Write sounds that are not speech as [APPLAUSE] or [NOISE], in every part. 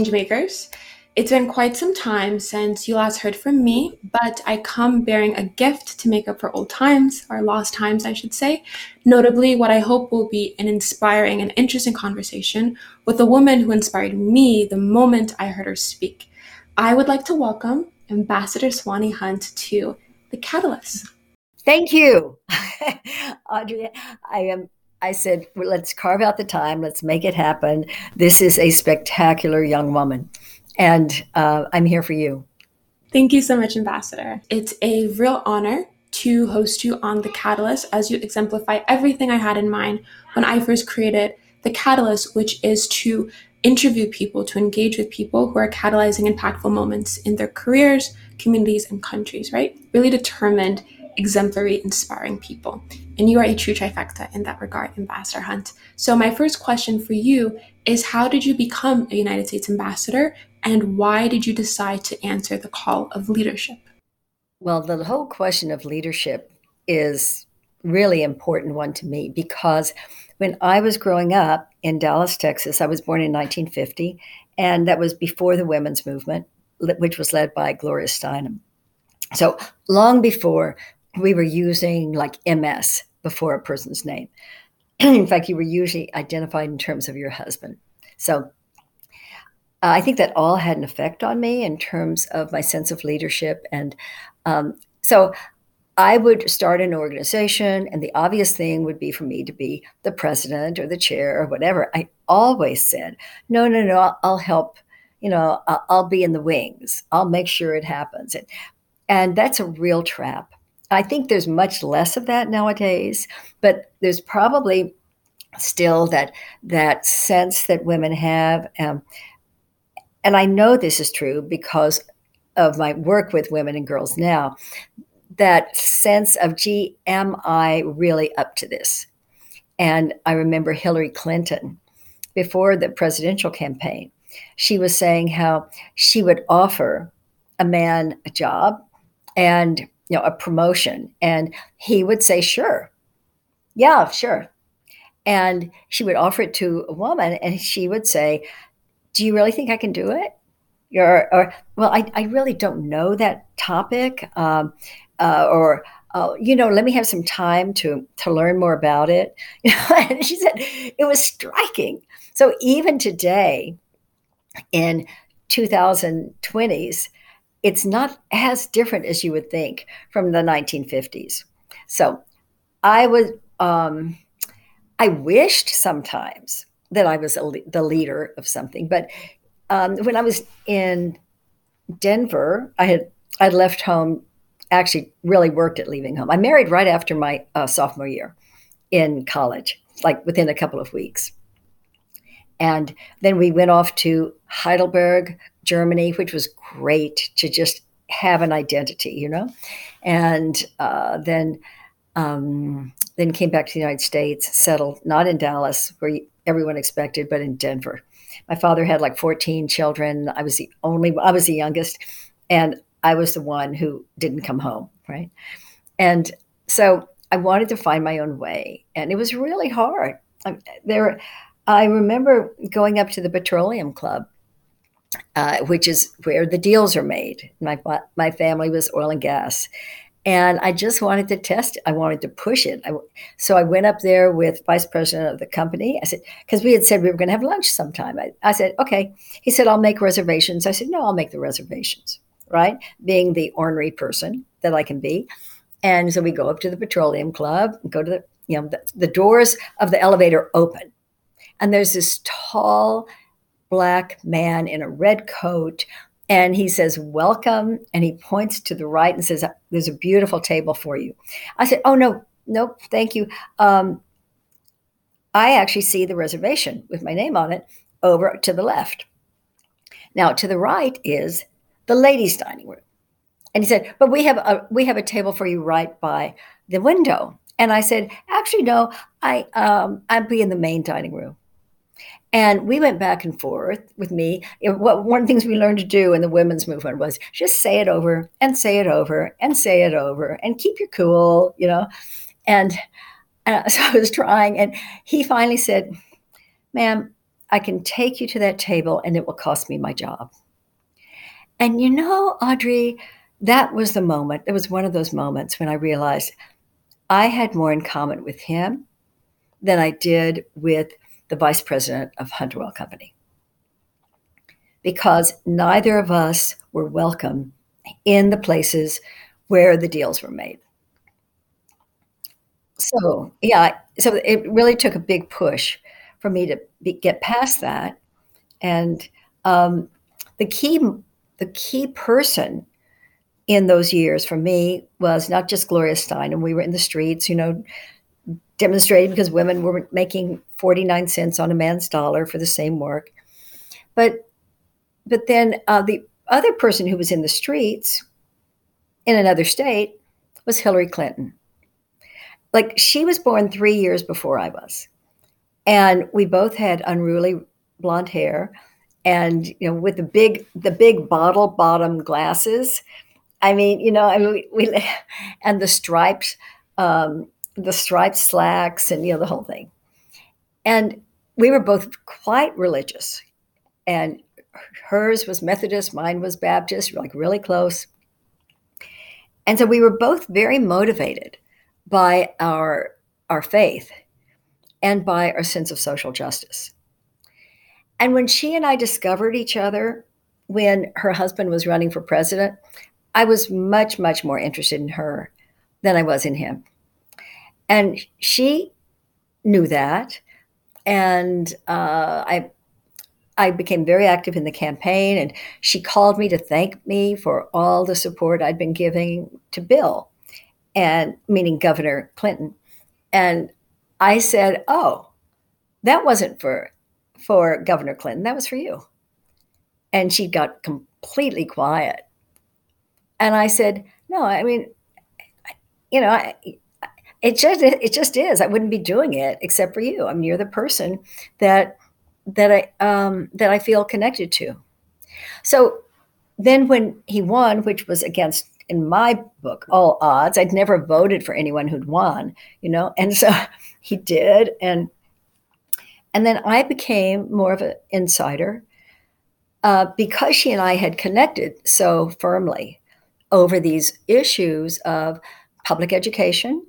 Changemakers. It's been quite some time since you last heard from me, but I come bearing a gift to make up for old times, or lost times, I should say. Notably, what I hope will be an inspiring and interesting conversation with a woman who inspired me the moment I heard her speak. I would like to welcome Ambassador Swanee Hunt to The Catalyst. Thank you, [LAUGHS] Audrey. I am I said, well, let's carve out the time. Let's make it happen. This is a spectacular young woman. And uh, I'm here for you. Thank you so much, Ambassador. It's a real honor to host you on The Catalyst as you exemplify everything I had in mind when I first created The Catalyst, which is to interview people, to engage with people who are catalyzing impactful moments in their careers, communities, and countries, right? Really determined exemplary, inspiring people. And you are a true trifecta in that regard, Ambassador Hunt. So, my first question for you is How did you become a United States ambassador, and why did you decide to answer the call of leadership? Well, the whole question of leadership is really important one to me because when I was growing up in Dallas, Texas, I was born in 1950, and that was before the women's movement, which was led by Gloria Steinem. So long before we were using like MS before a person's name. [CLEARS THROAT] in fact, you were usually identified in terms of your husband. So uh, I think that all had an effect on me in terms of my sense of leadership. And um, so I would start an organization, and the obvious thing would be for me to be the president or the chair or whatever. I always said, no, no, no, I'll, I'll help. You know, I'll, I'll be in the wings. I'll make sure it happens. And, and that's a real trap I think there's much less of that nowadays, but there's probably still that that sense that women have. Um, and I know this is true because of my work with women and girls now. That sense of, gee, am I really up to this? And I remember Hillary Clinton before the presidential campaign. She was saying how she would offer a man a job and you know, a promotion. And he would say, sure. Yeah, sure. And she would offer it to a woman and she would say, do you really think I can do it? Or, or well, I, I really don't know that topic. Um, uh, or, uh, you know, let me have some time to, to learn more about it. You [LAUGHS] know, and she said it was striking. So even today in 2020s, it's not as different as you would think from the 1950s. So I was, um, I wished sometimes that I was a, the leader of something, but um, when I was in Denver, I had I left home. Actually, really worked at leaving home. I married right after my uh, sophomore year in college, like within a couple of weeks. And then we went off to Heidelberg, Germany, which was great to just have an identity, you know. And uh, then um, then came back to the United States, settled not in Dallas where everyone expected, but in Denver. My father had like 14 children. I was the only, I was the youngest, and I was the one who didn't come home, right? And so I wanted to find my own way, and it was really hard. I, there, I remember going up to the Petroleum Club, uh, which is where the deals are made. My my family was oil and gas, and I just wanted to test it. I wanted to push it. I, so I went up there with vice president of the company. I said because we had said we were going to have lunch sometime. I, I said okay. He said I'll make reservations. I said no, I'll make the reservations. Right, being the ornery person that I can be. And so we go up to the petroleum club, go to the, you know, the, the doors of the elevator open and there's this tall black man in a red coat. And he says, Welcome. And he points to the right and says, There's a beautiful table for you. I said, Oh, no, no, thank you. Um, I actually see the reservation with my name on it over to the left. Now, to the right is the ladies' dining room. And he said, "But we have a we have a table for you right by the window." And I said, "Actually, no. I um, I'd be in the main dining room." And we went back and forth with me. What one of the things we learned to do in the women's movement was just say it over and say it over and say it over and keep your cool, you know. And uh, [LAUGHS] so I was trying, and he finally said, "Ma'am, I can take you to that table and it will cost me my job. And you know, Audrey, that was the moment. It was one of those moments when I realized I had more in common with him than I did with the vice president of Hunt Oil Company. Because neither of us were welcome in the places where the deals were made. So, yeah, so it really took a big push for me to be, get past that. And um, the key, the key person in those years for me was not just Gloria Steinem, and we were in the streets, you know, demonstrating because women were making 49 cents on a man's dollar for the same work. But but then uh, the other person who was in the streets in another state was Hillary Clinton. Like she was born three years before I was. And we both had unruly blonde hair and you know with the big the big bottle bottom glasses i mean you know i mean we, we [LAUGHS] and the stripes um, the striped slacks and you know the whole thing. And we were both quite religious. And hers was methodist mine was baptist. Like really close. And so we were both very motivated by our our faith and by our sense of social justice. And when she and i discovered each other when her husband was running for president i was much much more interested in her than i was in him and she knew that. And uh, I, I became very active in the campaign, and she called me to thank me for all the support I'd been giving to Bill, and meaning Governor Clinton. And I said, "Oh, that wasn't for for Governor Clinton. That was for you." And she got completely quiet. And I said, "No, I mean, you know, I, it just it just is. I wouldn't be doing it except for you. I mean, you're the person that that I um, that I feel connected to. So then, when he won, which was against in my book all odds, I'd never voted for anyone who'd won, you know, and so [LAUGHS] he did, and and then I became more of an insider uh, because she and I had connected so firmly over these issues of public education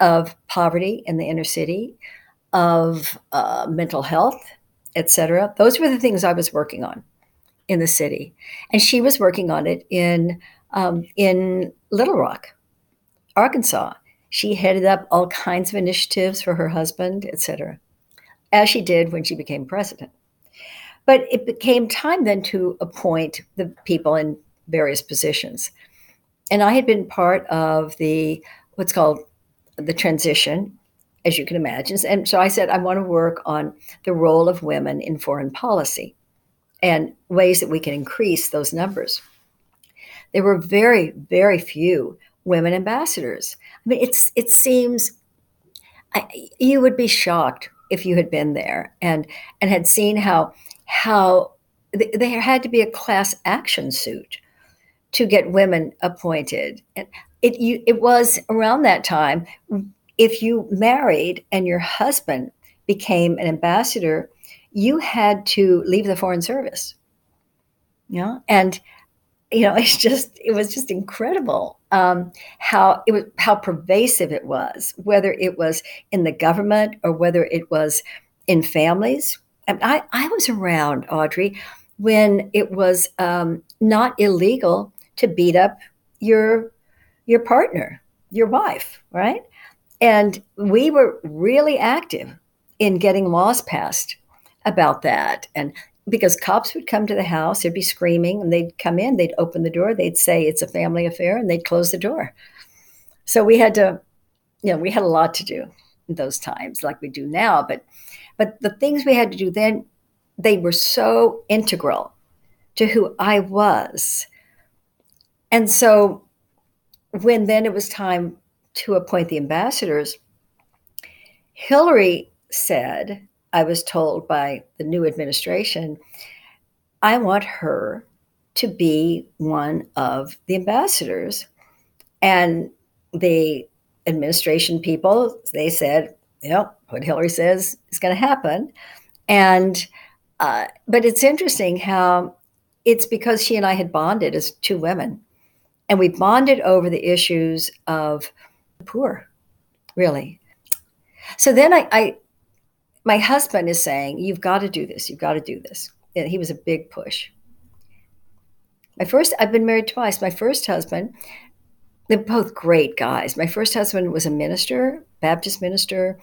of poverty in the inner city, of uh, mental health, etc. Those were the things I was working on in the city, and she was working on it in um, in Little Rock, Arkansas. She headed up all kinds of initiatives for her husband, etc., as she did when she became president. But it became time then to appoint the people in various positions. And I had been part of the what's called the transition, as you can imagine. And so I said, I want to work on the role of women in foreign policy and ways that we can increase those numbers. There were very, very few women ambassadors. I mean, it's it seems I, you would be shocked if you had been there and and had seen how how there had to be a class action suit to get women appointed. And it you it was around that time if you married and your husband became an ambassador you had to leave the foreign service. Know and you know [LAUGHS] it's just it was just incredible um, how it was how pervasive it was whether it was in the government or whether it was in families. And I, I was around audrey when it was um, not illegal to beat up your your partner, your wife, right? And we were really active in getting laws passed about that. And because cops would come to the house, they'd be screaming, and they'd come in, they'd open the door, they'd say it's a family affair, and they'd close the door. So we had to, you know, we had a lot to do in those times, like we do now. But, but the things we had to do then, they were so integral to who I was. And so when then it was time to appoint the ambassadors, Hillary said, I was told by the new administration, I want her to be one of the ambassadors. And the administration people, they said, yep, what Hillary says is going to happen. And uh, but it's interesting how it's because she and I had bonded as two women, and we bonded over the issues of the poor, really. So then I, I my husband is saying, You've got to do this, you've got to do this. And he was a big push. My first, I've been married twice. My first husband, they're both great guys. My first husband was a minister, Baptist minister,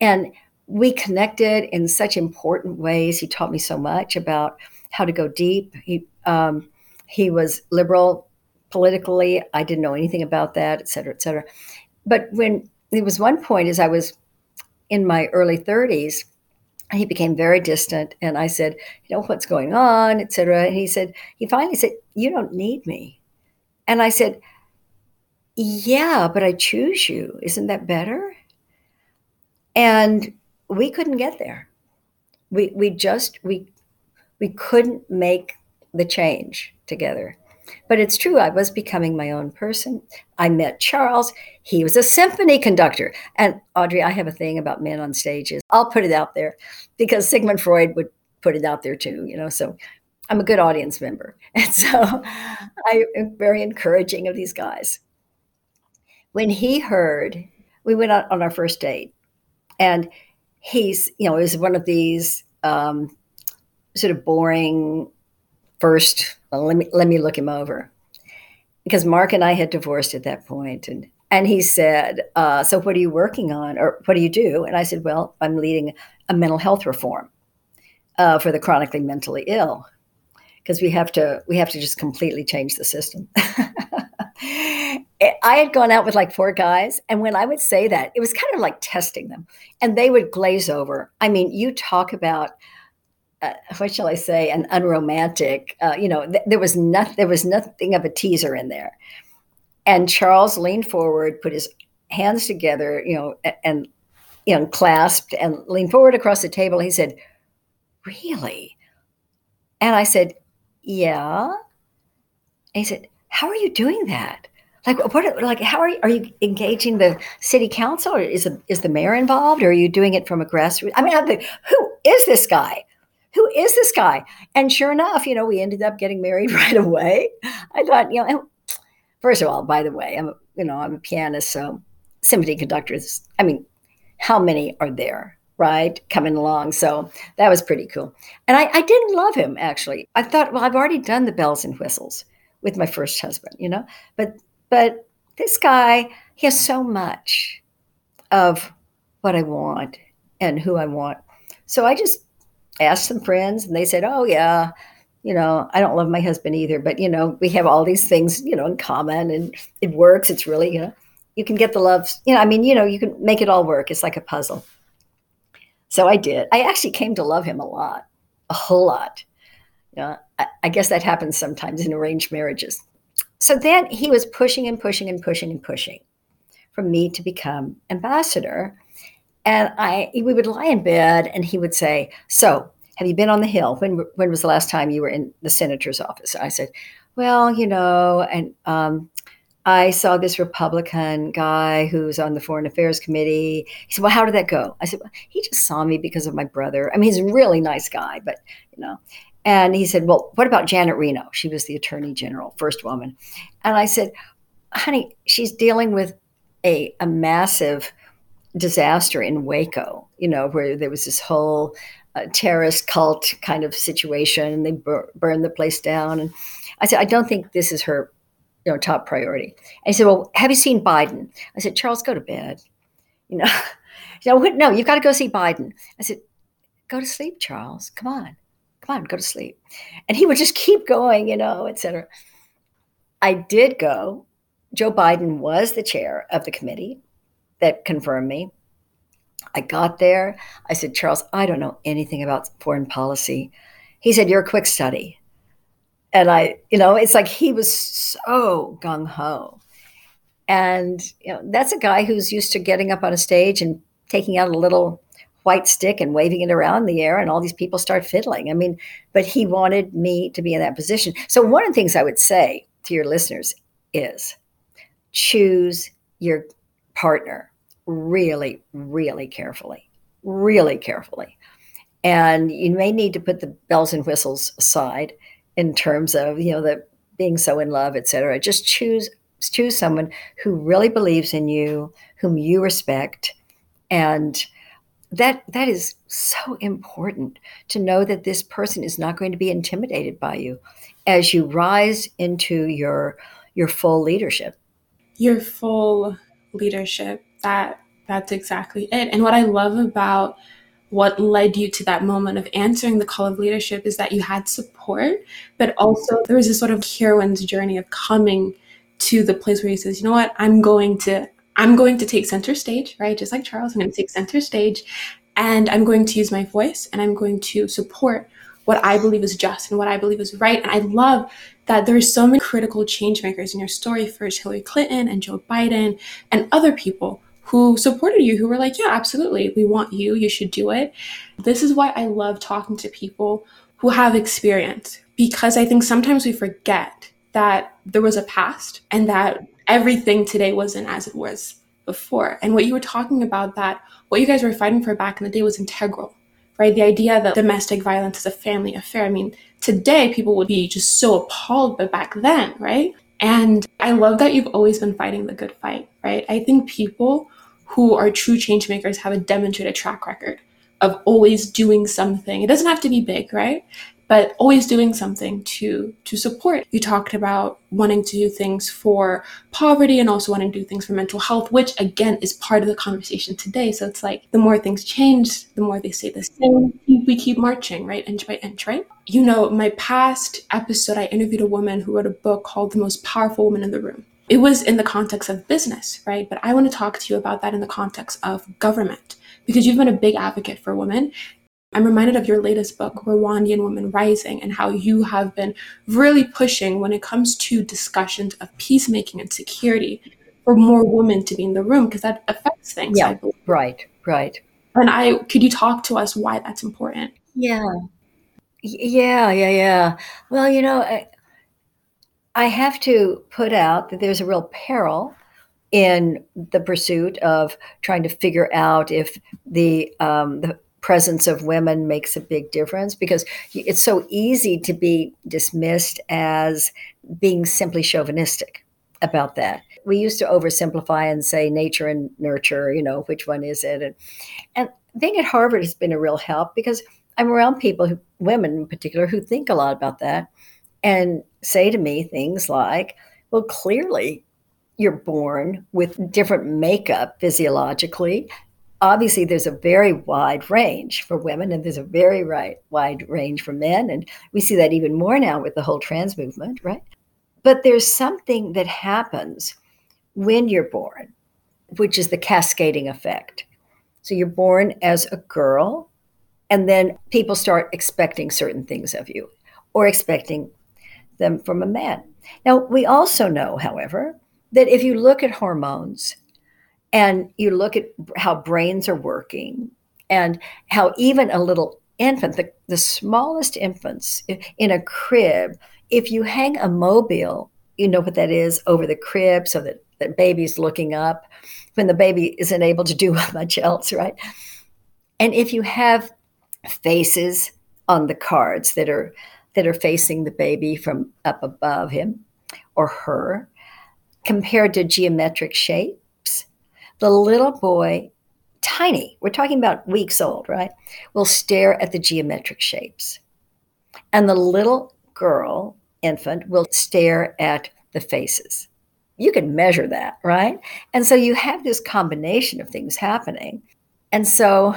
and we connected in such important ways. He taught me so much about how to go deep. He um, he was liberal politically. I didn't know anything about that, et cetera, et cetera. But when there was one point as I was in my early 30s, he became very distant and i said you know what's going on? etc and he said he finally said you don't need me. And i said yeah but i choose you. Isn't that better? And we couldn't get there. We we just we we couldn't make the change together but it's true, I was becoming my own person. I met Charles. He was a symphony conductor. And Audrey, I have a thing about men on stages. I'll put it out there because Sigmund Freud would put it out there too, you know. So I'm a good audience member. [LAUGHS] And so I am very encouraging of these guys. When he heard, we went out on our first date, and he's, you know, it was one of these um, sort of boring first well, let me let me look him over because Mark and I had divorced at that point, and and he said, uh, "So what are you working on, or what do you do?" And I said, "Well, I'm leading a mental health reform uh, for the chronically mentally ill, because we have to we have to just completely change the system." [LAUGHS] I had gone out with like four guys, and when I would say that, it was kind of like testing them, and they would glaze over. I mean, you talk about uh, what shall I say, an unromantic. Uh, you know, th- there was nothing. There was nothing of a teaser in there. And Charles leaned forward, put his hands together, you know, and, and you know, clasped and leaned forward across the table. He said, "Really?" And I said, "Yeah." And he said, "How are you doing that?" Like what? Like how are you? Are you engaging the city council, or is the, is the mayor involved, or are you doing it from a grassroots? I mean, I'm like, who is this guy? Who is this guy? And sure enough, you know, we ended up getting married [LAUGHS] right away. I thought, you know, first of all, by the way, I'm, you know, I'm a pianist, so symphony conductors. I mean, how many are there, right? Coming along. So that was pretty cool. And I, I didn't love him actually. I thought, well, I've already done the bells and whistles with my first husband, you know, but but this guy, he has so much of what I want and who I want. So I just asked some friends and they said, oh, yeah, you know, I don't love my husband either, but, you know, we have all these things, you know, in common and it works. It's really, you know, you can get the love, you know, I mean, you know, you can make it all work. It's like a puzzle. So I did. I actually came to love him a lot, a whole lot. You know, I, I guess that happens sometimes in arranged marriages. So then he was pushing and pushing and pushing and pushing for me to become ambassador and I we would lie in bed and he would say, "So, have you been on the hill? When when was the last time you were in the senator's office?" I said, "Well, you know, and um, I saw this Republican guy who's on the Foreign Affairs Committee. He said, Well, how did that go? I said, well, He just saw me because of my brother. I mean, he's a really nice guy, but, you know. And he said, Well, what about Janet Reno? She was the attorney general, first woman. And I said, Honey, she's dealing with a, a massive disaster in Waco, you know, where there was this whole uh, terrorist cult kind of situation and they bur- burned the place down. And I said, I don't think this is her, you know, top priority. And he said, Well, have you seen Biden? I said, Charles, go to bed. You know, [LAUGHS] you know no, you've got to go see Biden. I said, Go to sleep, Charles. Come on. Come on, go to sleep. And he would just keep going, you know, et cetera. I did go. Joe Biden was the chair of the committee that confirmed me. I got there. I said, Charles, I don't know anything about foreign policy. He said, You're a quick study. And I, you know, it's like he was so gung ho. And, you know, that's a guy who's used to getting up on a stage and taking out a little white stick and waving it around in the air, and all these people start fiddling. I mean, but he wanted me to be in that position. So, one of the things I would say to your listeners is choose your partner really, really carefully, really carefully. And you may need to put the bells and whistles aside in terms of, you know, the being so in love, et cetera. Just choose choose someone who really believes in you, whom you respect, and that that is so important to know that this person is not going to be intimidated by you as you rise into your your full leadership your full leadership that that's exactly it and what i love about what led you to that moment of answering the call of leadership is that you had support but also there was a sort of heroine's journey of coming to the place where he says you know what i'm going to I'm going to take center stage, right? Just like Charles, I'm going to take center stage and I'm going to use my voice and I'm going to support what I believe is just and what I believe is right. And I love that there are so many critical change makers in your story. First, Hillary Clinton and Joe Biden and other people who supported you, who were like, yeah, absolutely, we want you, you should do it. This is why I love talking to people who have experience because I think sometimes we forget that there was a past and that everything today wasn't as it was before. And what you were talking about that what you guys were fighting for back in the day was integral, right? The idea that domestic violence is a family affair. I mean, today people would be just so appalled, but back then, right? And I love that you've always been fighting the good fight, right? I think people who are true change makers have a demonstrated track record of always doing something. It doesn't have to be big, right? but always doing something to to support. You talked about wanting to do things for poverty and also wanting to do things for mental health, which again is part of the conversation today. So it's like the more things change, the more they say the same. We keep marching, right? Inch by inch, right? You know, my past episode, I interviewed a woman who wrote a book called The Most Powerful Woman in the Room. It was in the context of business, right? But I want to talk to you about that in the context of government because you've been a big advocate for women I'm reminded of your latest book, Rwandan Women Rising, and how you have been really pushing when it comes to discussions of peacemaking and security for more women to be in the room because that affects things. Yeah, right, right. And I could you talk to us why that's important? Yeah, yeah, yeah, yeah. Well, you know, I, I have to put out that there's a real peril in the pursuit of trying to figure out if the um, the presence of women makes a big difference because it's so easy to be dismissed as being simply chauvinistic about that. We used to oversimplify and say nature and nurture, you know, which one is it? And, and being at Harvard has been a real help because I'm around people, who, women in particular, who think a lot about that and say to me things like, well, clearly you're born with different makeup physiologically. Obviously there's a very wide range for women and there's a very right, wide range for men and we see that even more now with the whole trans movement right? But there's something that happens when you're born which is the cascading effect. So you're born as a girl and then people start expecting certain things of you or expecting them from a man now we also know however that if you look at hormones and you look at how brains are working and how even a little infant, the, the smallest infants in a crib, if you hang a mobile, you know what that is, over the crib so that the baby's looking up when the baby isn't able to do [LAUGHS] much else, right? And if you have faces on the cards that are that are facing the baby from up above him or her compared to geometric shapes. the little boy, tiny, we're talking about weeks old, right, will stare at the geometric shapes. And the little girl, infant, will stare at the faces. You can measure that, right? And so you have this combination of things happening. And so,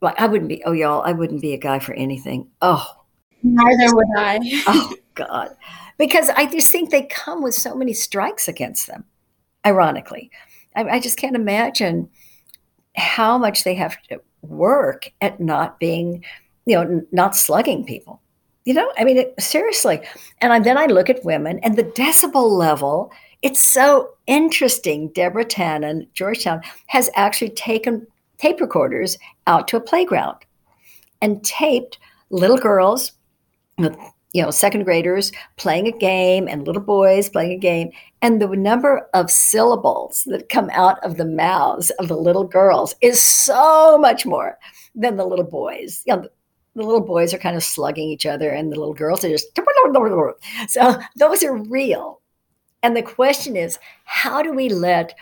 well, I wouldn't be, oh, y'all, I wouldn't be a guy for anything. Oh, neither would I. oh, God. Because I just think they come with so many strikes against them, ironically. I, I just can't imagine how much they have to work at not being, you know, not slugging people. You know, I mean, it, seriously. And I, then I look at women and the decibel level, it's so interesting. Deborah Tannen, Georgetown, has actually taken tape recorders out to a playground and taped little girls you know, second graders playing a game and little boys playing a game. And the number of syllables that come out of the mouths of the little girls is so much more than the little boys. You know, the little boys are kind of slugging each other, and the little girls are just. [LAUGHS] So those are real. And the question is how do we let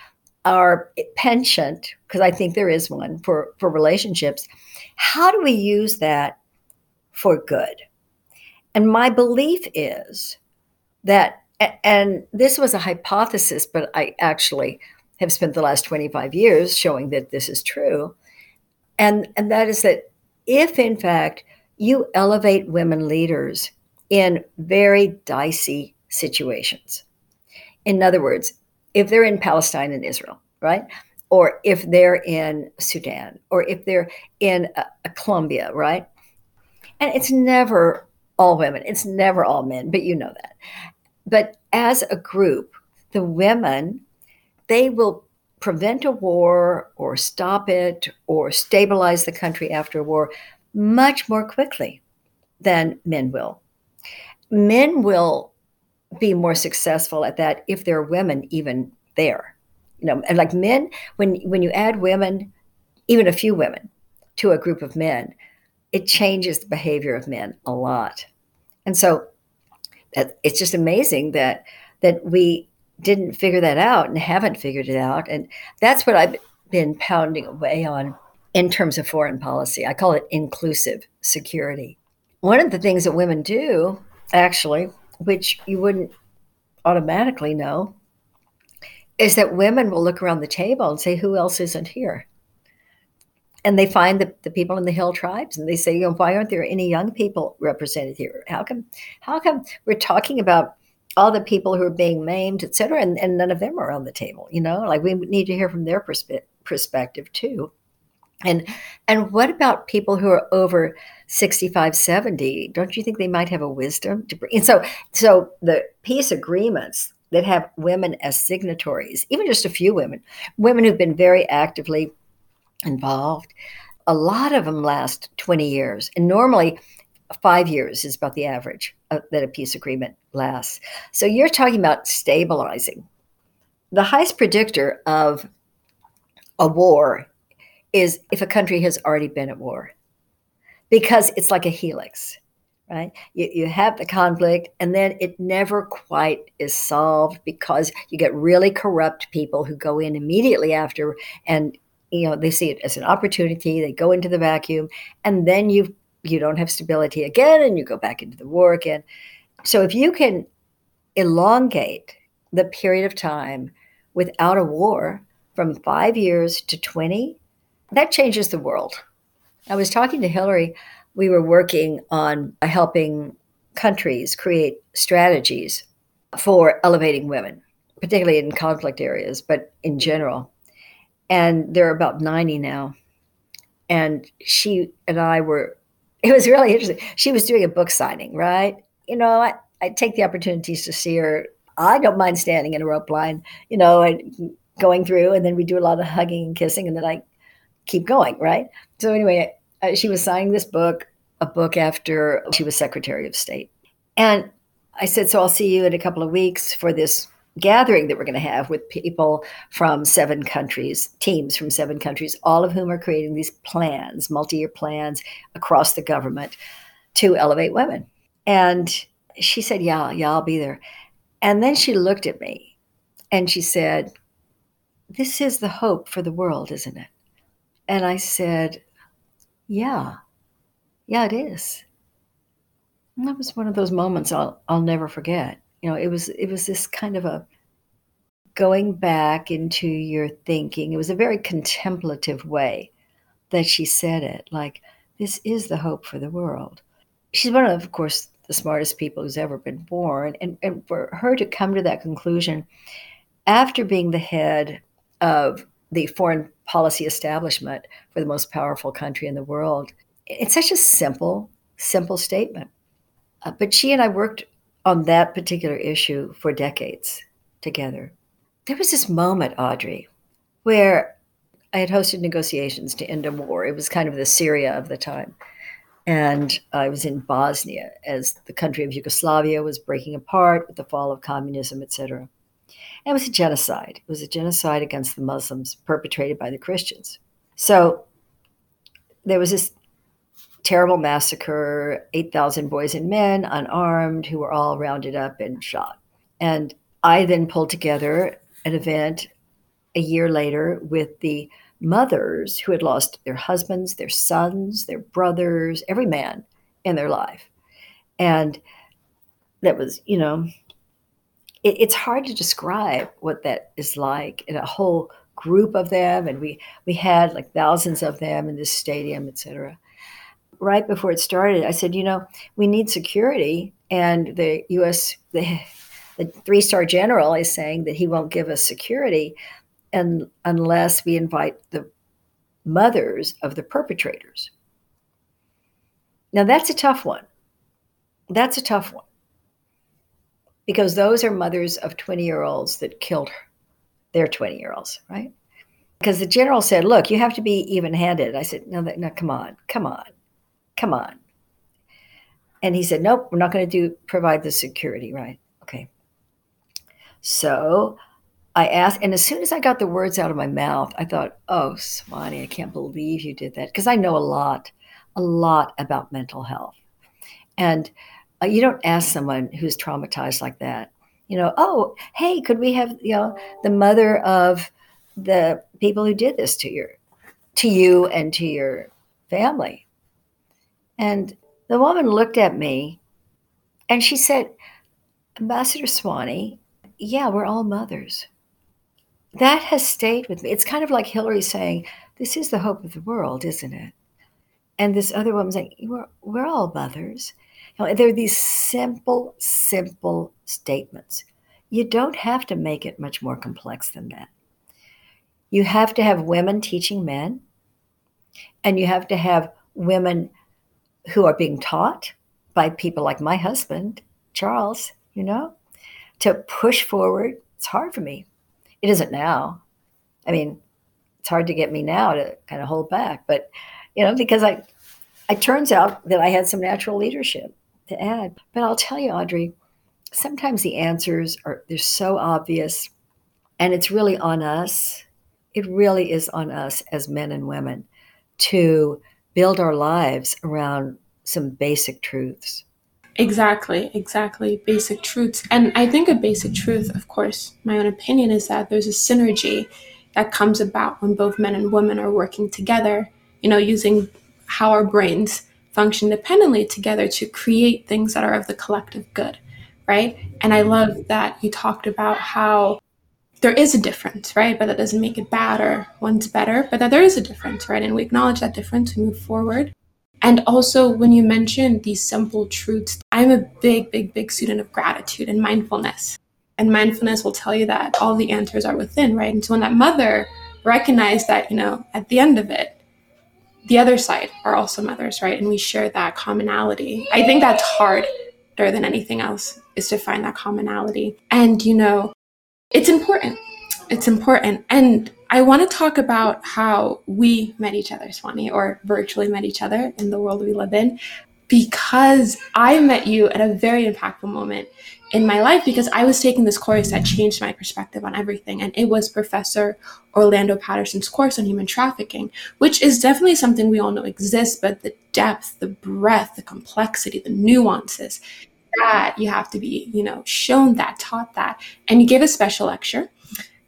our penchant, because I think there is one for, for relationships, how do we use that for good? And my belief is that, and this was a hypothesis, but I actually have spent the last 25 years showing that this is true. And, and that is that if, in fact, you elevate women leaders in very dicey situations, in other words, if they're in Palestine and Israel, right? Or if they're in Sudan, or if they're in a Colombia, right? And it's never all women, it's never all men, but you know that. But as a group, the women, they will prevent a war or stop it or stabilize the country after a war much more quickly than men will. Men will be more successful at that if there are women even there. You know, and like men, when when you add women, even a few women, to a group of men, it changes the behavior of men a lot. And so uh, it's just amazing that that we didn't figure that out and haven't figured it out. And that's what I've been pounding away on in terms of foreign policy. I call it inclusive security. One of the things that women do, actually, which you wouldn't automatically know, is that women will look around the table and say, Who else isn't here? And they find the, the people in the hill tribes and they say, you know, why aren't there any young people represented here? How come how come we're talking about all the people who are being maimed, et cetera, and, and none of them are on the table, you know? Like we need to hear from their perspe- perspective too. And and what about people who are over 65, 70? Don't you think they might have a wisdom to bring? And so so the peace agreements that have women as signatories, even just a few women, women who've been very actively involved, a lot of them last 20 years. And normally five years is about the average uh, that a peace agreement lasts. So you're talking about stabilizing. The highest predictor of a war is if a country has already been at war because it's like a helix right you, you have the conflict and then it never quite is solved because you get really corrupt people who go in immediately after and you know they see it as an opportunity they go into the vacuum and then you you don't have stability again and you go back into the war again so if you can elongate the period of time without a war from 5 years to 20 that changes the world. I was talking to Hillary. We were working on helping countries create strategies for elevating women, particularly in conflict areas, but in general. And there are about 90 now. And she and I were, [LAUGHS] it was really interesting. She was doing a book signing, right? You know, I, I take the opportunities to see her. I don't mind standing in a rope line, you know, and going through, and then we do a lot of hugging and kissing, and then I keep going, right? So anyway, uh, she was signing this book, a book after she was Secretary of State. And I said, so I'll see you in a couple of weeks for this gathering that we're going to have with people from seven countries, teams from seven countries, all of whom are creating these plans, multi-year plans across the government to elevate women. And she said, yeah, yeah, I'll be there. And then she looked at me and she said, this is the hope for the world, isn't it? And I said, Yeah, yeah, it is. And that was one of those moments I'll I'll never forget. You know, it was it was this kind of a going back into your thinking. It was a very contemplative way that she said it, like, this is the hope for the world. She's one of, of course, the smartest people who's ever been born. And, and for her to come to that conclusion after being the head of the foreign policy establishment for the most powerful country in the world. It's such a simple, simple statement. Uh, but she and I worked on that particular issue for decades together. There was this moment, Audrey, where I had hosted negotiations to end a war. It was kind of the Syria of the time. And I was in Bosnia as the country of Yugoslavia was breaking apart with the fall of communism, etc. It was a genocide. It was a genocide against the Muslims perpetrated by the Christians. So there was this terrible massacre 8,000 boys and men, unarmed, who were all rounded up and shot. And I then pulled together an event a year later with the mothers who had lost their husbands, their sons, their brothers, every man in their life. And that was, you know, it, it's hard to describe what that is like in a whole group of them. And we, we had like thousands of them in this stadium, et cetera. Right before it started, I said, you know, we need security. And the U.S., the, the three star general is saying that he won't give us security and unless we invite the mothers of the perpetrators. Now that's a tough one. That's a tough one. Because those are mothers of 20 year olds that killed their 20 year olds, right? Because the general said, look, you have to be even handed. I said, no, that, no, come on, come on, come on. And he said, nope, we're not going to do provide the security, right? Okay. So I asked, and as soon as I got the words out of my mouth, I thought, oh, Swanee, I can't believe you did that. Because I know a lot, a lot about mental health. And uh, you don't ask someone who's traumatized like that, you know, oh, hey, could we have, you know, the mother of the people who did this to your, to you and to your family? And the woman looked at me and she said, Ambassador Swanee, yeah, we're all mothers that has stayed with me. It's kind of like Hillary saying, This is the hope of the world, isn't it? And this other woman saying, We're, we're all mothers. You know, there are these simple, simple statements. You don't have to make it much more complex than that. You have to have women teaching men, and you have to have women who are being taught by people like my husband, Charles, you know, to push forward. It's hard for me it isn't now. I mean, it's hard to get me now to kind of hold back, but you know, because I, it turns out that I had some natural leadership to add. But I'll tell you, Audrey, sometimes the answers are they're so obvious, and it's really on us. It really is on us as men and women to build our lives around some basic truths. Exactly, exactly. Basic truths. And I think a basic truth, of course, my own opinion is that there's a synergy that comes about when both men and women are working together, you know, using how our brains function independently together to create things that are of the collective good, right? And I love that you talked about how there is a difference, right? But that doesn't make it bad or one's better, but that there is a difference, right? And we acknowledge that difference, we move forward. And also, when you mention these simple truths, I'm a big, big, big student of gratitude and mindfulness. And mindfulness will tell you that all the answers are within, right? And so when that mother recognized that, you know, at the end of it, the other side are also mothers, right? And we share that commonality. I think that's harder than anything else is to find that commonality. And, you know, it's important. It's important. And I want to talk about how we met each other, Swanee, or virtually met each other in the world we live in, because I met you at a very impactful moment in my life because I was taking this course that changed my perspective on everything. And it was Professor Orlando Patterson's course on human trafficking, which is definitely something we all know exists, but the depth, the breadth, the complexity, the nuances, that you have to be, you know, shown that, taught that. And you gave a special lecture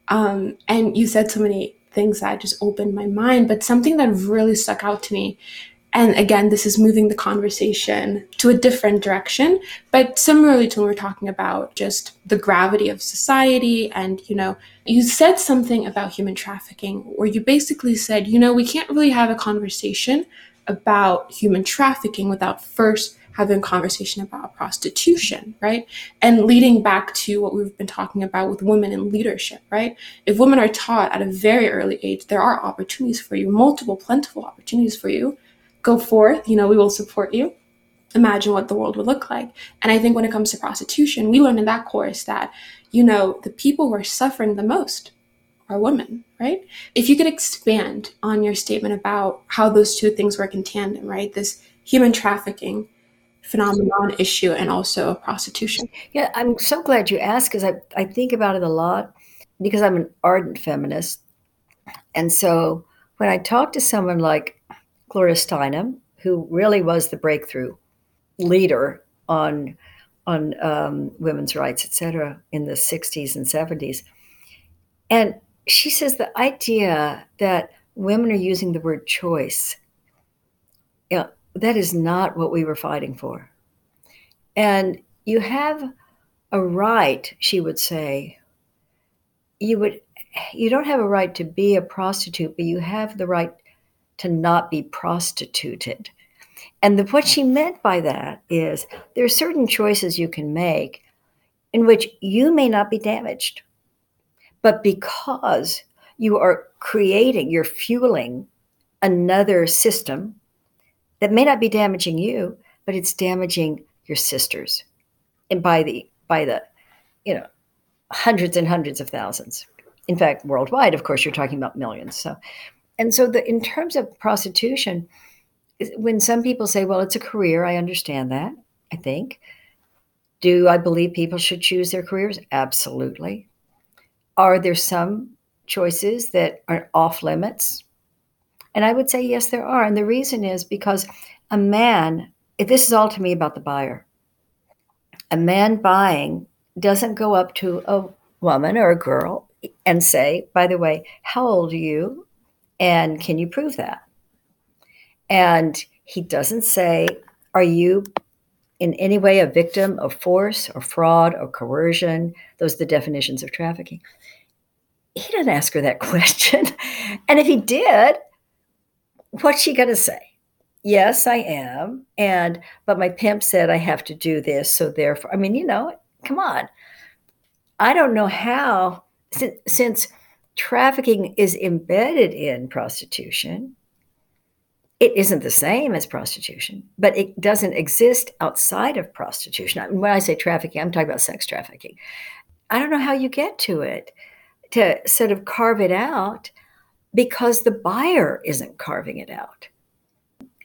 um, and you said so many things that just opened my mind, but something that really stuck out to me. And again, this is moving the conversation to a different direction, but similarly to when we're talking about just the gravity of society. And, you know, you said something about human trafficking where you basically said, you know, we can't really have a conversation about human trafficking without first having a conversation about prostitution, right? And leading back to what we've been talking about with women in leadership, right? If women are taught at a very early age, there are opportunities for you, multiple, plentiful opportunities for you. Go forth, you know, we will support you. Imagine what the world would look like. And I think when it comes to prostitution, we learn in that course that, you know, the people who are suffering the most are women, right? If you could expand on your statement about how those two things work in tandem, right? This human trafficking phenomenon issue and also prostitution. Yeah, I'm so glad you asked because I, I think about it a lot because I'm an ardent feminist. And so when I talk to someone like Gloria Steinem, who really was the breakthrough leader on on um, women's rights, et cetera, in the 60s and 70s. And she says the idea that women are using the word choice, you know, that is not what we were fighting for. And you have a right, she would say, you would you don't have a right to be a prostitute, but you have the right to not be prostituted. And the, what she meant by that is there are certain choices you can make in which you may not be damaged, but because you are creating, you're fueling another system that may not be damaging you, but it's damaging your sisters, and by the by the, you know, hundreds and hundreds of thousands. In fact, worldwide, of course, you're talking about millions. So, and so the in terms of prostitution, when some people say, well, it's a career, I understand that, I think. Do I believe people should choose their careers? Absolutely. Are there some choices that are off limits? And I would say, yes, there are. And the reason is because a man, this is all to me about the buyer. A man buying doesn't go up to a woman or a girl and say, by the way, how old are you? And can you prove that? And he doesn't say, Are you in any way a victim of force or fraud or coercion? Those are the definitions of trafficking. He didn't ask her that [LAUGHS] question. and if he did, what's she going to say? Yes, I am. And, but my pimp said I have to do this. So therefore, I mean, you know, come on. I don't know how, since, since trafficking is embedded in prostitution, it isn't the same as prostitution, but it doesn't exist outside of prostitution. When I say trafficking, I'm talking about sex trafficking. I don't know how you get to it to sort of carve it out because the buyer isn't carving it out.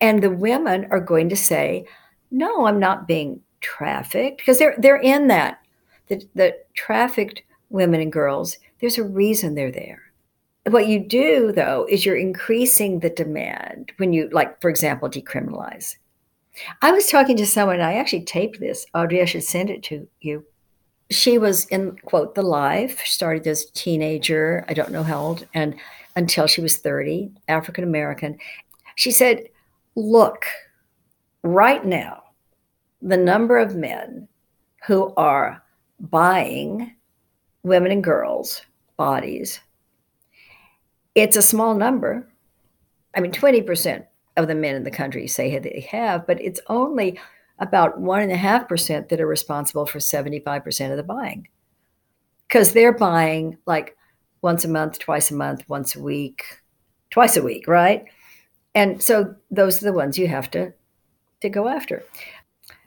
And the women are going to say, no, I'm not being trafficked because they're they're in that. The, the trafficked women and girls, there's a reason they're there what you do though is you're increasing the demand when you like for example decriminalize i was talking to someone i actually taped this audrey i should send it to you she was in quote the life started as a teenager i don't know how old and until she was 30 african american she said look right now the number of men who are buying women and girls bodies it's a small number. I mean, 20% of the men in the country say they have, but it's only about 1.5% that are responsible for 75% of the buying. Because they're buying like once a month, twice a month, once a week, twice a week, right? And so those are the ones you have to, to go after.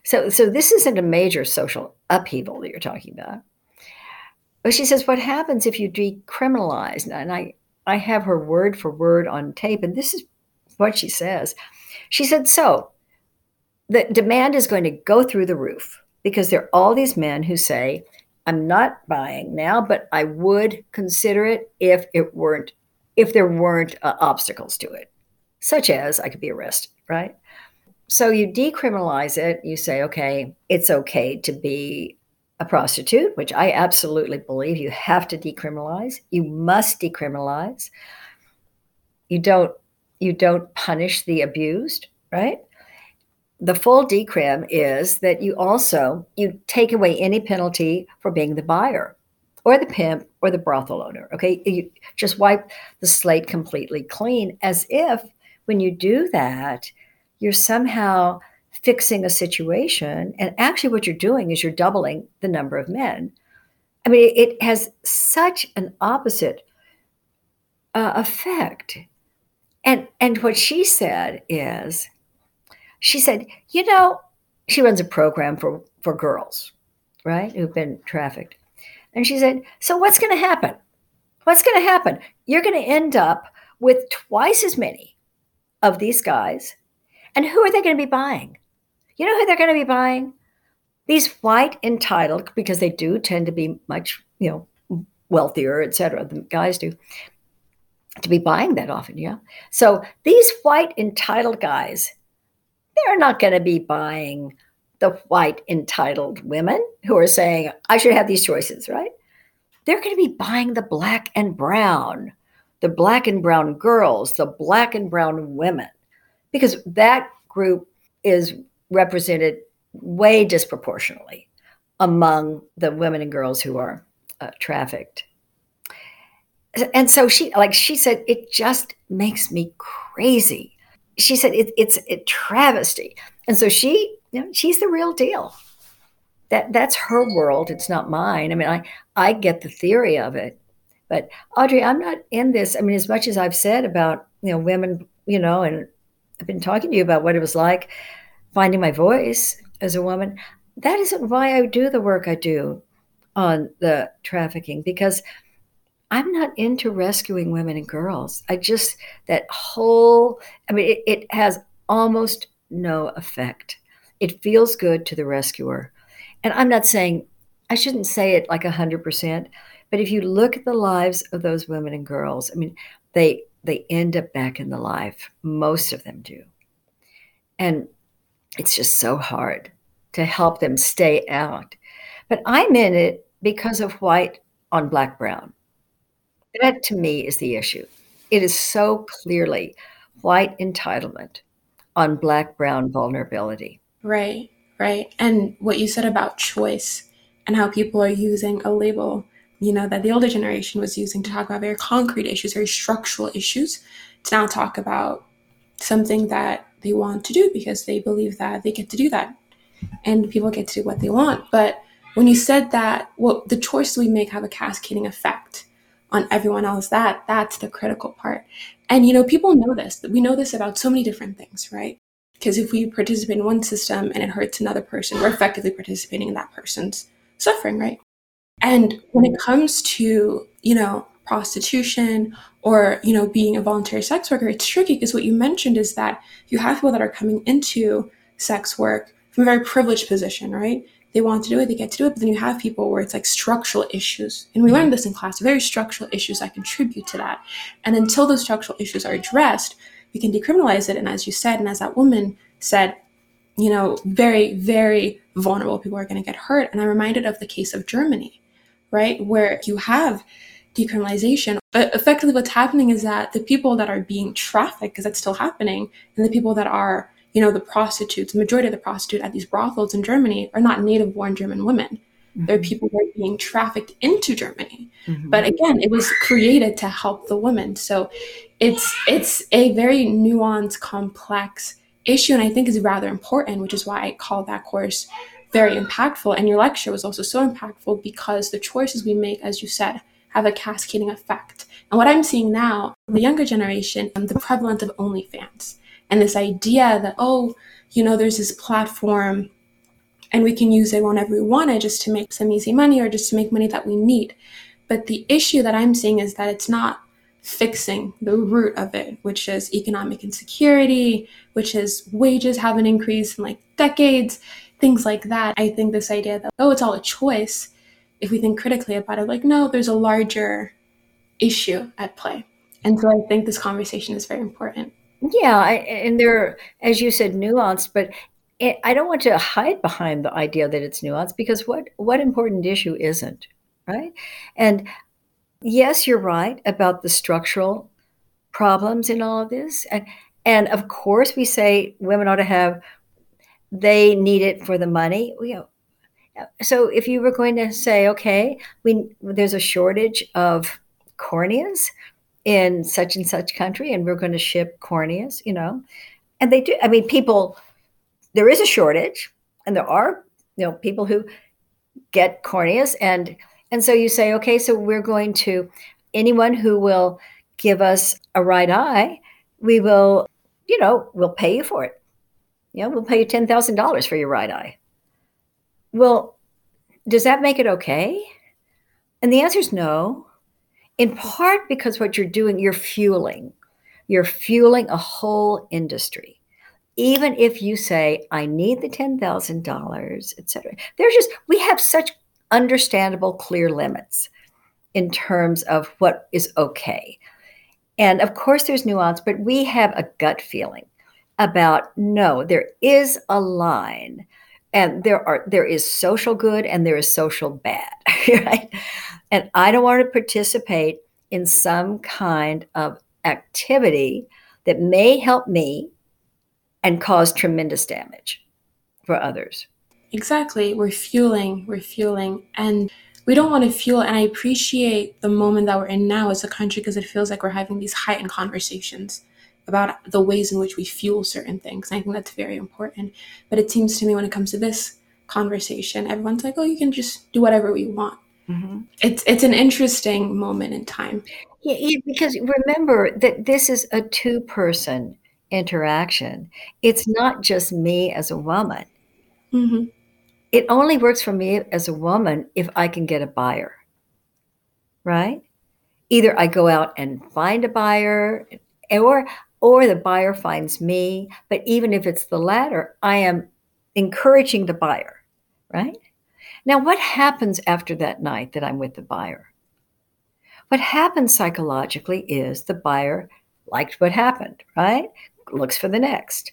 So, so this isn't a major social upheaval that you're talking about. But she says, what happens if you decriminalize? And I, I have her word for word on tape, and this is what she says. She said, So the demand is going to go through the roof because there are all these men who say, I'm not buying now, but I would consider it if it weren't if there weren't uh, obstacles to it, such as I could be arrested, right? So you decriminalize it, you say, okay, it's okay to be a prostitute, which I absolutely believe you have to decriminalize. You must decriminalize. You don't you don't punish the abused, right? The full decrim is that you also you take away any penalty for being the buyer or the pimp or the brothel owner. Okay, you just wipe the slate completely clean as if when you do that, you're somehow fixing a situation. And actually, what you're doing is you're doubling the number of men. I mean, it has such an opposite uh, effect. And and what she said is, she said, you know, she runs a program for for girls, right, who've been trafficked, and she said, so what's going to happen? What's going to happen? You're going to end up with twice as many of these guys And who are they going to be buying? You know who they're going to be buying? These white entitled, because they do tend to be much, you know, wealthier, et cetera, the guys do, to be buying that often, yeah. So these white entitled guys, they're not going to be buying the white entitled women who are saying, I should have these choices, right? They're going to be buying the black and brown, the black and brown girls, the black and brown women, because that group is represented way disproportionately among the women and girls who are uh, trafficked. And so she, like she said, it just makes me crazy. She said it, it's a travesty. And so she, you know, she's the real deal. That that's her world. It's not mine. I mean, I I get the theory of it, but Audrey, I'm not in this. I mean, as much as I've said about you know women, you know, and I've been talking to you about what it was like finding my voice as a woman. That isn't why I do the work I do on the trafficking because I'm not into rescuing women and girls. I just, that whole, I mean, it, it has almost no effect. It feels good to the rescuer. And I'm not saying, I shouldn't say it like 100%, but if you look at the lives of those women and girls, I mean, they, they end up back in the life. Most of them do. And it's just so hard to help them stay out. But I'm in it because of white on black brown. That to me is the issue. It is so clearly white entitlement on black brown vulnerability. Right, right. And what you said about choice and how people are using a label, you know, that the older generation was using to talk about very concrete issues, very structural issues, to now talk about something that they want to do because they believe that they get to do that and people get to do what they want. But when you said that, well, the choices we make have a cascading effect on everyone else, that that's the critical part. And you know, people know this. We know this about so many different things, right? Because if we participate in one system and it hurts another person, we're effectively participating in that person's suffering, right? And when it mm-hmm. comes to, you know, prostitution or you know being a voluntary sex worker it's tricky because what you mentioned is that you have people that are coming into sex work from a very privileged position right they want to do it they get to do it but then you have people where it's like structural issues. And we learned this in class very structural issues that contribute to that. And until those structural issues are addressed we can decriminalize it. And as you said and as that woman said you know very very vulnerable people are going to get hurt. And i'm reminded of the case of germany right? Where you have decriminalization. But effectively, what's happening is that the people that are being trafficked, because that's still happening, and the people that are, you know, the prostitutes, the majority of the prostitutes at these brothels in Germany are not native born German women. Mm-hmm. They're people who are being trafficked into Germany. Mm-hmm. But again, it was created to help the women. So it's it's a very nuanced, complex issue, and I think is rather important, which is why I call that course very impactful. And your lecture was also so impactful because the choices we make, as you said, have a cascading effect. And what I'm seeing now, the younger generation, the prevalence of OnlyFans and this idea that, oh, you know, there's this platform and we can use it whenever we want it just to make some easy money or just to make money that we need. But the issue that I'm seeing is that it's not fixing the root of it, which is economic insecurity, which is wages haven't increased in like decades, things like that. I think this idea that, oh, it's all a choice if we think critically about it, like, no, there's a larger issue at play. And so I think this conversation is very important. Yeah, and there, as you said, nuanced, but it, I don't want to hide behind the idea that it's nuanced because what what important issue isn't, right? And yes, you're right about the structural problems in all of this, and and of course we say women ought to have, they need it for the money. So if you were going to say, okay, we there's a shortage of corneas in such and such country, and we're going to ship corneas, you know, and they do. I mean, people, there is a shortage, and there are you know people who get corneas, and and so you say, okay, so we're going to anyone who will give us a right eye, we will, you know, we'll pay you for it. Yeah, we'll pay you ten thousand dollars for your right eye. Well, does that make it okay? And the answer is no. In part because what you're doing, you're fueling. You're fueling a whole industry. even if you say, I need the $10,000, et cetera, there's just, we have such understandable, clear limits in terms of what is okay. And of course, there's nuance, but we have a gut feeling about no, there is a line and there are there is social good and there is social bad [LAUGHS] right and i don't want to participate in some kind of activity that may help me and cause tremendous damage for others. Exactly. We're fueling, we're fueling. And we don't want to fuel. And I appreciate the moment that we're in now as a country because it feels like we're having these heightened conversations about the ways in which we fuel certain things. And I think that's very important. But it seems to me when it comes to this conversation, everyone's like, oh, you can just do whatever we want. Mm-hmm. It's it's an interesting moment in time. Yeah, yeah, because remember that this is a two person interaction. It's not just me as a woman. Mm-hmm. It only works for me as a woman if I can get a buyer, right? Either I go out and find a buyer, or or the buyer finds me. But even if it's the latter, I am encouraging the buyer, right? Now, what happens after that night that I'm with the buyer? What happens psychologically is the buyer liked what happened, right? looks for the next.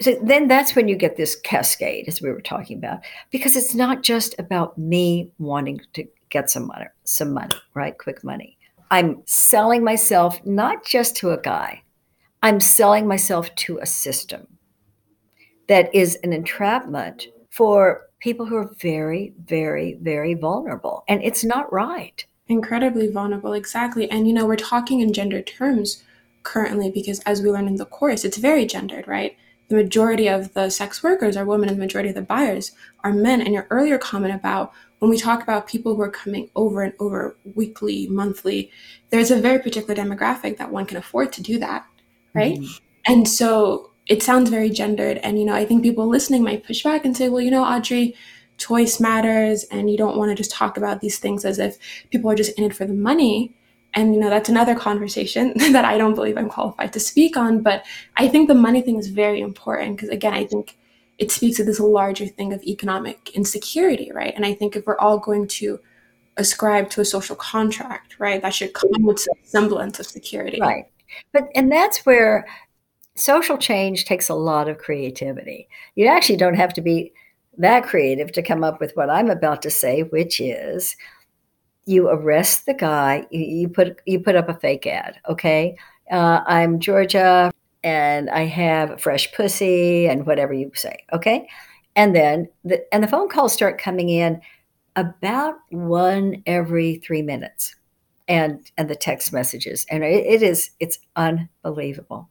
So then that's when you get this cascade, as we were talking about, because it's not just about me wanting to get some money, some money, right? Quick money. I'm selling myself not just to a guy, I'm selling myself to a system that is an entrapment for people who are very, very, very vulnerable. And it's not right. Incredibly vulnerable, exactly. And, you know, we're talking in gender terms currently because as we learn in the course it's very gendered right the majority of the sex workers are women and the majority of the buyers are men and your earlier comment about when we talk about people who are coming over and over weekly monthly there's a very particular demographic that one can afford to do that right? Mm-hmm. and so it sounds very gendered and you know i think people listening might push back and say well you know audrey choice matters and you don't want to just talk about these things as if people are just in it for the money. And you know that's another conversation [LAUGHS] that i don't believe i'm qualified to speak on but i think the money thing is very important because again i think it speaks to this larger thing of economic insecurity right? And i think if we're all going to ascribe to a social contract right that should come with some semblance of security. Right but and that's where social change takes a lot of creativity you actually don't have to be that creative to come up with what i'm about to say which is you arrest the guy. You, put you put up a fake ad. Okay, uh, I'm Georgia, and I have fresh pussy, and whatever you say. Okay, and then the and the phone calls start coming in about one every three minutes, and and the text messages, and it, it is it's unbelievable.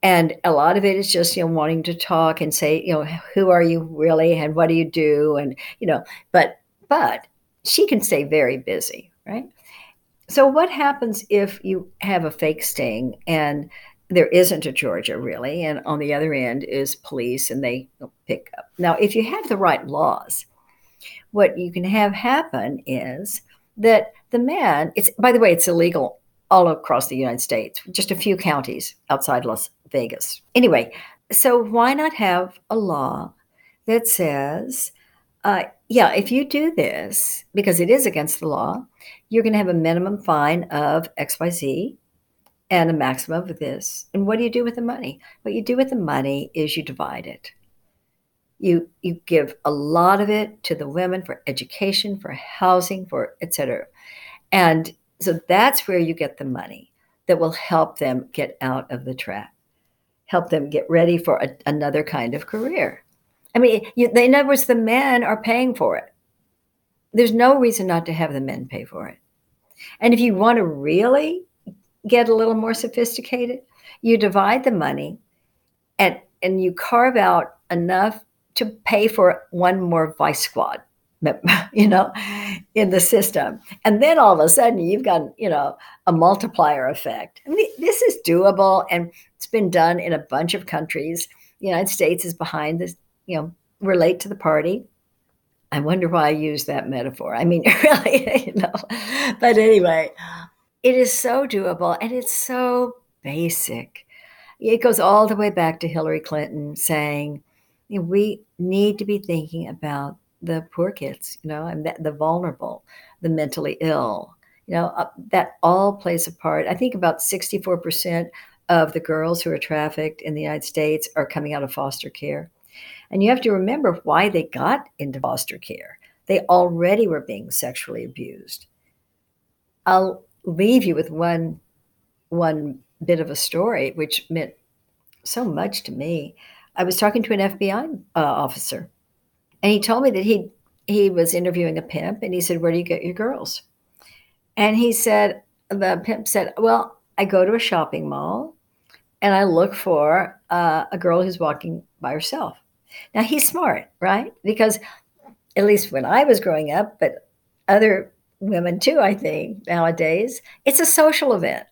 And a lot of it is just you know wanting to talk and say you know who are you really and what do you do and you know but but she can stay very busy, right? So, what happens if you have a fake sting and there isn't a Georgia really, and on the other end is police and they pick up? Now, if you have the right laws, what you can have happen is that the man, it's by the way, it's illegal all across the United States, just a few counties outside Las Vegas. Anyway, so why not have a law that says uh, yeah, if you do this, because it is against the law, you're going to have a minimum fine of XYZ and a maximum of this. And what do you do with the money? What you do with the money is you divide it. You you give a lot of it to the women for education, for housing, for etc. And so that's where you get the money that will help them get out of the trap, help them get ready for a, another kind of career. I mean, you, in other words, the men are paying for it. There's no reason not to have the men pay for it. And if you want to really get a little more sophisticated, you divide the money and and you carve out enough to pay for one more vice squad, [LAUGHS] you know, in the system. And then all of a sudden you've got, you know, a multiplier effect. I mean, this is doable and it's been done in a bunch of countries. The United States is behind this you know, relate to the party. I wonder why I use that metaphor. I mean, [LAUGHS] really, you know. But anyway, it is so doable and it's so basic. it goes all the way back to Hillary Clinton saying, you know, we need to be thinking about the poor kids, you know, and the, vulnerable, the mentally ill. You know, uh, that all plays a part. I think about 64% of the girls who are trafficked in the United States are coming out of foster care. And you have to remember why they got into foster care. They already were being sexually abused. I'll leave you with one one bit of a story which meant so much to me. I was talking to an FBI uh, officer, and he told me that he he was interviewing a pimp, and he said, "Where do you get your girls?" And he said, the pimp said, "Well, I go to a shopping mall, and I look for uh, a girl who's walking by herself." Now he's smart, right? Because at least when I was growing up, but other women too, I think nowadays, it's a social event.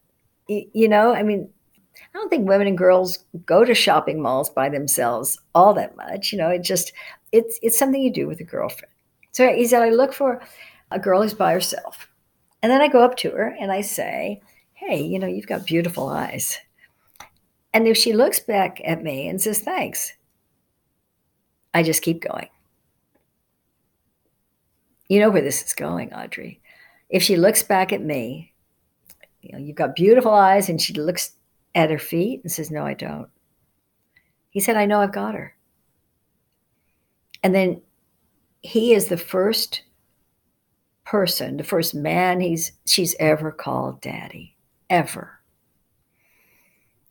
You, you know, I mean, I don't think women and girls go to shopping malls by themselves all that much. You know, it just it's it's something you do with a girlfriend. So he said, I look for a girl who's by herself, and then I go up to her and I say, "Hey, you know, you've got beautiful eyes." And if she looks back at me and says thanks, I just keep going. You know where this is going, Audrey. If she looks back at me, you know, you've got beautiful eyes, and she looks at her feet and says, No, I don't. He said, I know I've got her. And then he is the first person, the first man he's she's ever called daddy, ever.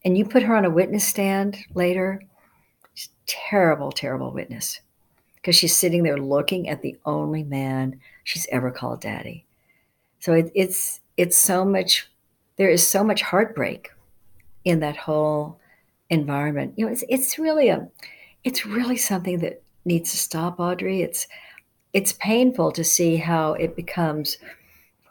And you put her on a witness stand later, She's terrible, terrible witness because she's sitting there looking at the only man she's ever called daddy. So it, it's it's so much. There is so much heartbreak in that whole environment. You know, it's it's really a it's really something that needs to stop, Audrey. It's it's painful to see how it becomes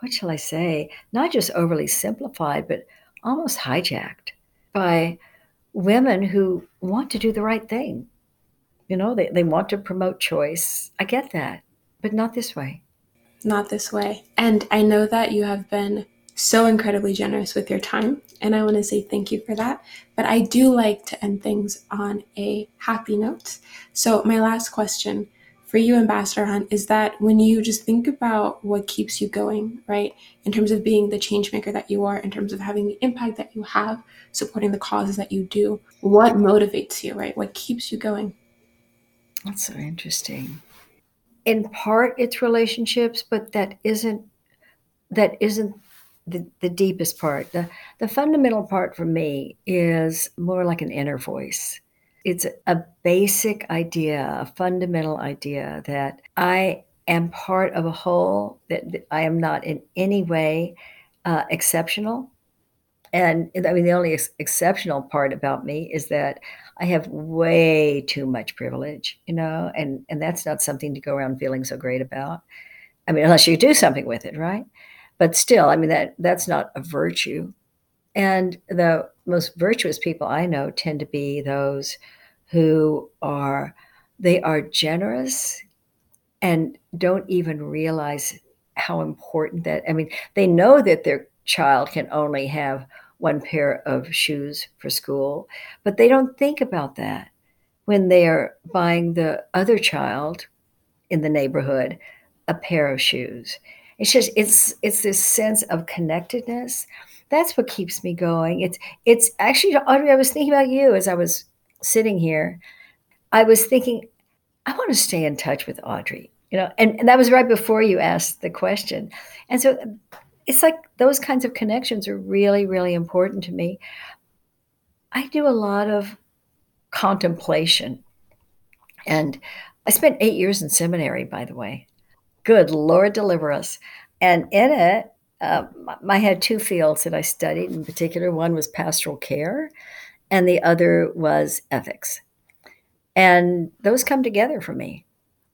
what shall I say, not just overly simplified, but almost hijacked by women who want to do the right thing. You know, they, they want to promote choice. I get that, but not this way. Not this way. And I know that you have been so incredibly generous with your time, and I want to say thank you for that. But I do like to end things on a happy note. So, my last question for you, Ambassador Hunt, is that when you just think about what keeps you going, right, in terms of being the change maker that you are, in terms of having the impact that you have, supporting the causes that you do, what motivates you, right? What keeps you going? That's so interesting. In part, it's relationships, but that isn't that isn't the, the deepest part. The the fundamental part for me is more like an inner voice. It's a basic idea, a fundamental idea that I am part of a whole, that, I am not in any way uh, exceptional. And I mean, the only ex- exceptional part about me is that I have way too much privilege, you know, and and that's not something to go around feeling so great about. I mean, unless you do something with it, right? But still, I mean that that's not a virtue. And the most virtuous people I know tend to be those who are they are generous and don't even realize how important that I mean, they know that their child can only have one pair of shoes for school, but they don't think about that when they're buying the other child in the neighborhood a pair of shoes. It's just it's it's this sense of connectedness. That's what keeps me going. It's it's actually Audrey, I was thinking about you as I was sitting here. I was thinking, I want to stay in touch with Audrey. You know, and, and that was right before you asked the question. And so it's like those kinds of connections are really, really important to me. I do a lot of contemplation. And I spent eight years in seminary, by the way. Good Lord, deliver us. And in it, uh, I had two fields that I studied in particular. One was pastoral care, and the other was ethics. And those come together for me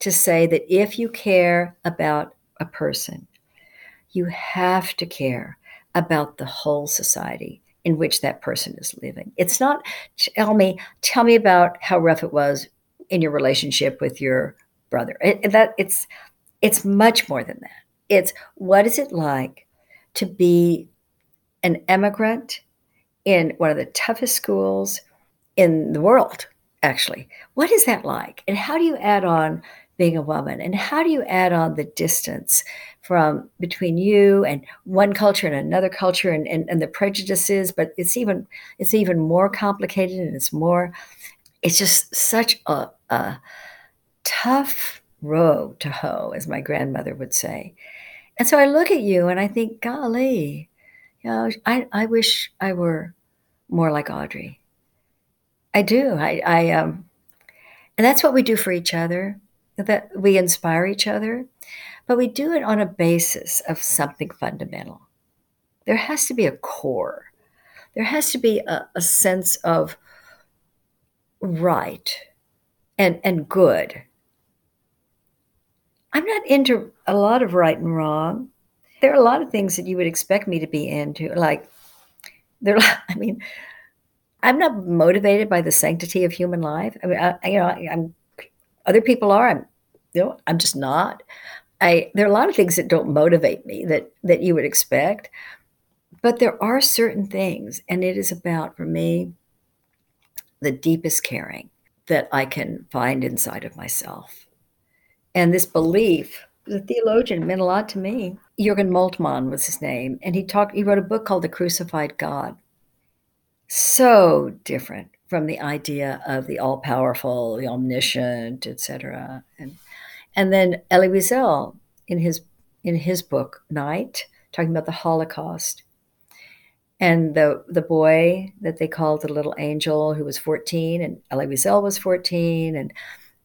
to say that if you care about a person, you have to care about the whole society in which that person is living. It's not tell me tell me about how rough it was in your relationship with your brother. It, that it's it's much more than that. It's what is it like to be an immigrant in one of the toughest schools in the world, actually. What is that like? And how do you add on being a woman? And how do you add on the distance from between you and one culture and another culture and, and, and the prejudices? But it's even it's even more complicated and it's more it's just such a, a tough row to hoe, as my grandmother would say. And so I look at you and I think, golly, you know, I, I wish I were more like Audrey. I do. I, I um, and that's what we do for each other. That we inspire each other, but we do it on a basis of something fundamental. There has to be a core. There has to be a, a sense of right and and good. I'm not into a lot of right and wrong. There are a lot of things that you would expect me to be into, like there. [LAUGHS] I mean, I'm not motivated by the sanctity of human life. I mean, I, you know, I, am other people are. I'm, you know, I'm just not. I there are a lot of things that don't motivate me that that you would expect, but there are certain things, and it is about for me the deepest caring that I can find inside of myself, and this belief. The theologian meant a lot to me. Jürgen Moltmann was his name, and he talked. He wrote a book called The Crucified God so different from the idea of the all powerful, the omniscient, etc. And and then Elie Wiesel in his in his book Night, talking about the Holocaust, and the the boy that they called the little angel who was 14, and Elie Wiesel was 14, and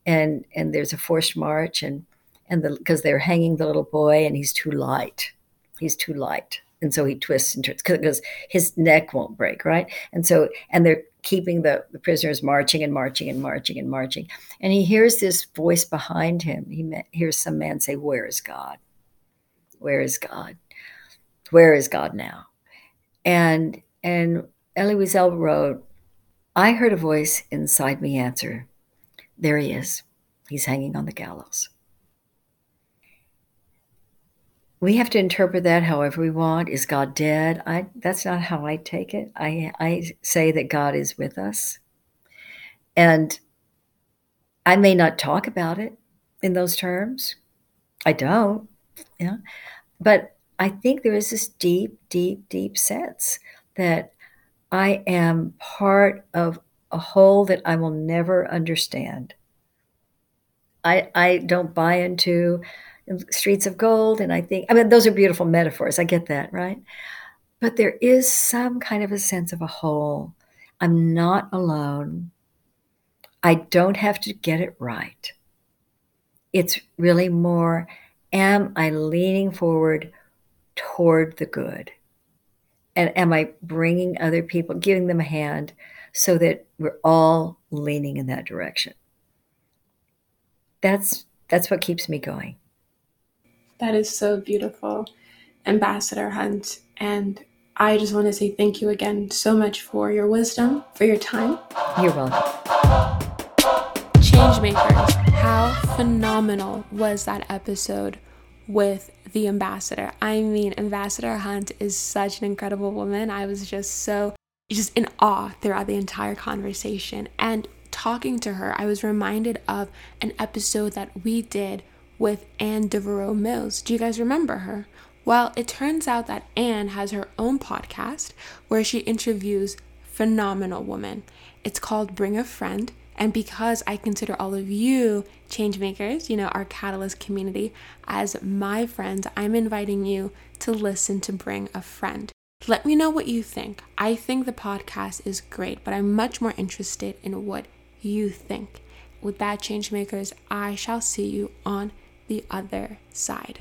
and and there's a forced march, and and the because they're hanging the little boy, and he's too light, he's too light, and so he twists and turns because his neck won't break, right? And so and they're keeping the, the prisoners marching and marching and marching and marching, and he hears this voice behind him. He hears some man say, "Where is God? Where is God? Where is God now?" And and Elie Wiesel wrote, "I heard a voice inside me answer, there he is. He's hanging on the gallows." we have to interpret that however we want. Is God dead? I that's not how I take it. I I say that God is with us. And I may not talk about it in those terms. I don't. Yeah. But I think there is this deep, deep, deep sense that I am part of a whole that I will never understand. I I don't buy into streets of gold. And I think, I mean, those are beautiful metaphors. I get that, right? But there is some kind of a sense of a whole. I'm not alone. I don't have to get it right. It's really more am I leaning forward toward the good? And am I bringing other people, giving them a hand so that we're all leaning in that direction? That's that's what keeps me going. That is so beautiful, Ambassador Hunt. And I just want to say thank you again so much for your wisdom, for your time. You're welcome. Changemakers, how phenomenal was that episode with the ambassador? I mean, Ambassador Hunt is such an incredible woman. I was just so just in awe throughout the entire conversation. And talking to her, I was reminded of an episode that we did with Anne Devereaux Mills. Do you guys remember her? Well, it turns out that Anne has her own podcast where she interviews phenomenal women. It's called Bring a Friend. And because I consider all of you changemakers, you know, our Catalyst community, as my friends, I'm inviting you to listen to Bring a Friend. Let me know what you think. I think the podcast is great, but I'm much more interested in what you think. With that, change makers, I shall see you on the other side.